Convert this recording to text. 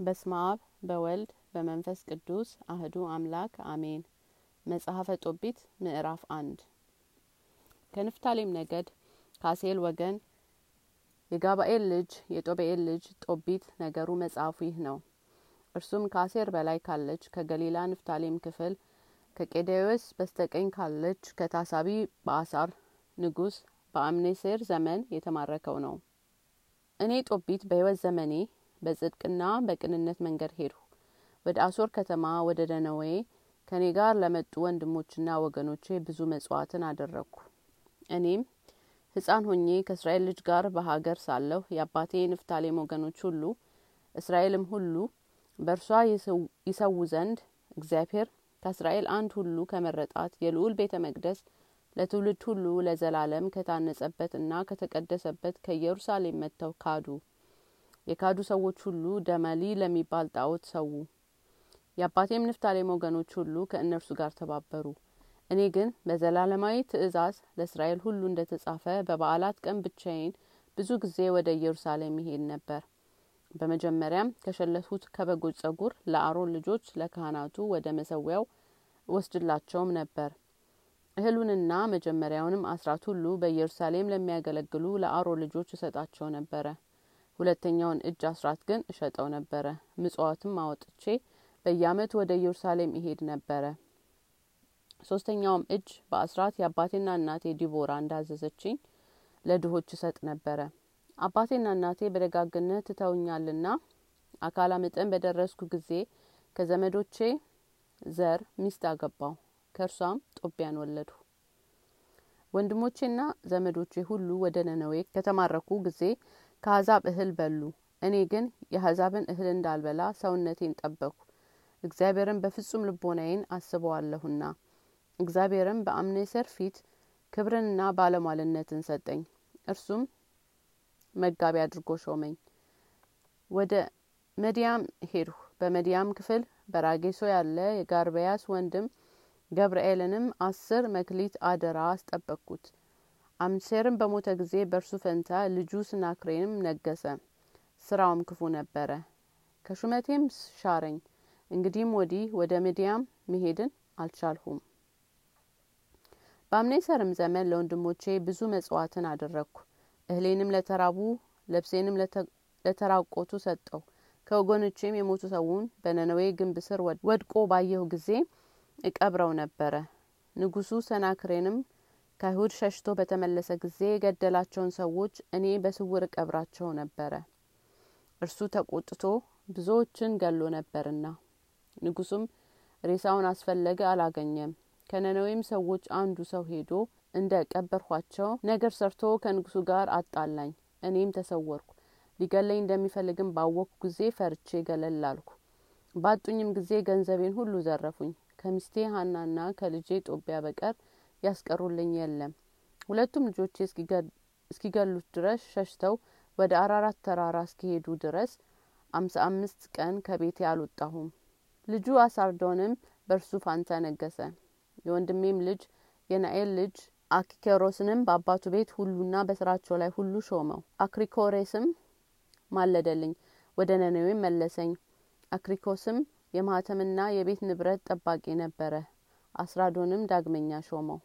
በስመ አብ በወልድ በመንፈስ ቅዱስ አህዱ አምላክ አሜን። መጽሐፈ ጦቢት ምዕራፍ አንድ ከንፍታሌም ነገድ ከአሴል ወገን የጋባኤል ልጅ የጦብኤል ልጅ ጦቢት ነገሩ መጽሐፉ ይህ ነው። እርሱም ከአሴር በላይ ካለች ከገሊላ ንፍታሌም ክፍል ከቄዴዎስ በስተቀኝ ካለች ከታሳቢ በአሳር ንጉስ በአምኔሴር ዘመን የተማረከው ነው። እኔ ጦቢት በሕይወት ዘመኔ በጽድቅና በቅንነት መንገድ ሄድሁ። ወደ አሶር ከተማ ወደ ነነዌ ከኔ ጋር ለመጡ ወንድሞችና ወገኖቼ ብዙ መጽዋዕትን አደረግኩ። እኔም ሕፃን ሆኜ ከእስራኤል ልጅ ጋር በሀገር ሳለሁ የአባቴ ንፍታሌም ወገኖች ሁሉ እስራኤልም ሁሉ በእርሷ ይሰዉ ዘንድ እግዚአብሔር ከእስራኤል አንድ ሁሉ ከመረጣት የልዑል ቤተ መቅደስ ለትውልድ ሁሉ ለዘላለም ከታነጸበትና ከተቀደሰበት ከኢየሩሳሌም መጥተው ካዱ። የካዱ ሰዎች ሁሉ ደመሊ ለሚባል ጣዖት ሰዉ። የአባቴም ንፍታሌም ወገኖች ሁሉ ከእነርሱ ጋር ተባበሩ። እኔ ግን በዘላለማዊ ትእዛዝ ለእስራኤል ሁሉ እንደ ተጻፈ በበዓላት ቀን ብቻዬን ብዙ ጊዜ ወደ ኢየሩሳሌም ይሄድ ነበር። በመጀመሪያም ከሸለትሁት ከበጎች ጸጉር ለአሮን ልጆች ለካህናቱ ወደ መሰዊያው ወስድላቸውም ነበር። እህሉንና መጀመሪያውንም አስራት ሁሉ በኢየሩሳሌም ለሚያገለግሉ ለአሮን ልጆች እሰጣቸው ነበረ። ሁለተኛውን እጅ አስራት ግን እሸጠው ነበረ። ምጽዋትም አወጥቼ በየዓመቱ ወደ ኢየሩሳሌም ይሄድ ነበረ። ሶስተኛውም እጅ በአስራት የአባቴና እናቴ ዲቦራ እንዳዘዘችኝ ለድሆች እሰጥ ነበረ። አባቴና እናቴ በደጋግነት ትተውኛልና አካለ መጠን በደረስኩ ጊዜ ከዘመዶቼ ዘር ሚስት አገባው። ከእርሷም ጦቢያን ወለድሁ። ወንድሞቼና ዘመዶቼ ሁሉ ወደ ነነዌ ከተማረኩ ጊዜ ከአሕዛብ እህል በሉ። እኔ ግን የአሕዛብን እህል እንዳልበላ ሰውነቴን ጠበቅሁ። እግዚአብሔርን በፍጹም ልቦናዬን አስበዋለሁና። እግዚአብሔርም በአምኔሰር ፊት ክብርንና ባለሟልነትን ሰጠኝ። እርሱም መጋቢ አድርጎ ሾመኝ። ወደ መዲያም ሄድሁ። በመዲያም ክፍል በራጌሶ ያለ የጋርበያስ ወንድም ገብርኤልንም አስር መክሊት አደራ አስጠበቅኩት። አምሴርም በሞተ ጊዜ በእርሱ ፈንታ ልጁ ስናክሬንም ነገሰ። ስራውም ክፉ ነበረ። ከሹመቴም ሻረኝ። እንግዲህም ወዲህ ወደ ምድያም መሄድን አልቻልሁም። በአምኔሰርም ዘመን ለወንድሞቼ ብዙ መጽዋዕትን አደረግኩ። እህሌንም ለተራቡ ልብሴንም ለተራቆቱ ሰጠው። ከወገኖቼም የሞቱ ሰውን በነነዌ ግንብ ስር ወድቆ ባየሁ ጊዜ እቀብረው ነበረ። ንጉሱ ሰናክሬንም ከይሁድ ሸሽቶ በተመለሰ ጊዜ የገደላቸውን ሰዎች እኔ በስውር እቀብራቸው ነበረ። እርሱ ተቆጥቶ ብዙዎችን ገሎ ነበርና። ንጉሱም ሬሳውን አስፈለገ፣ አላገኘም። ከነነዌም ሰዎች አንዱ ሰው ሄዶ እንደ ቀበርኋቸው ነገር ሰርቶ ከንጉሱ ጋር አጣላኝ። እኔም ተሰወርኩ። ሊገለኝ እንደሚፈልግም ባወቅኩ ጊዜ ፈርቼ ገለል አልኩ። ባጡኝም ጊዜ ገንዘቤን ሁሉ ዘረፉኝ። ከሚስቴ ሀናና ከልጄ ጦቢያ በቀር ያስቀሩልኝ የለም። ሁለቱም ልጆቼ እስኪገሉት ድረስ ሸሽተው ወደ አራራት ተራራ እስኪሄዱ ድረስ አምሳ አምስት ቀን ከቤቴ አልወጣሁም። ልጁ አሳርዶንም በእርሱ ፋንታ ነገሰ። የወንድሜም ልጅ የናኤል ልጅ አኪኬሮስንም በአባቱ ቤት ሁሉና በስራቸው ላይ ሁሉ ሾመው። አክሪኮሬስም ማለደልኝ፣ ወደ ነነዌም መለሰኝ። አክሪኮስም የማህተምና የቤት ንብረት ጠባቂ ነበረ። አስራዶንም ዳግመኛ ሾመው።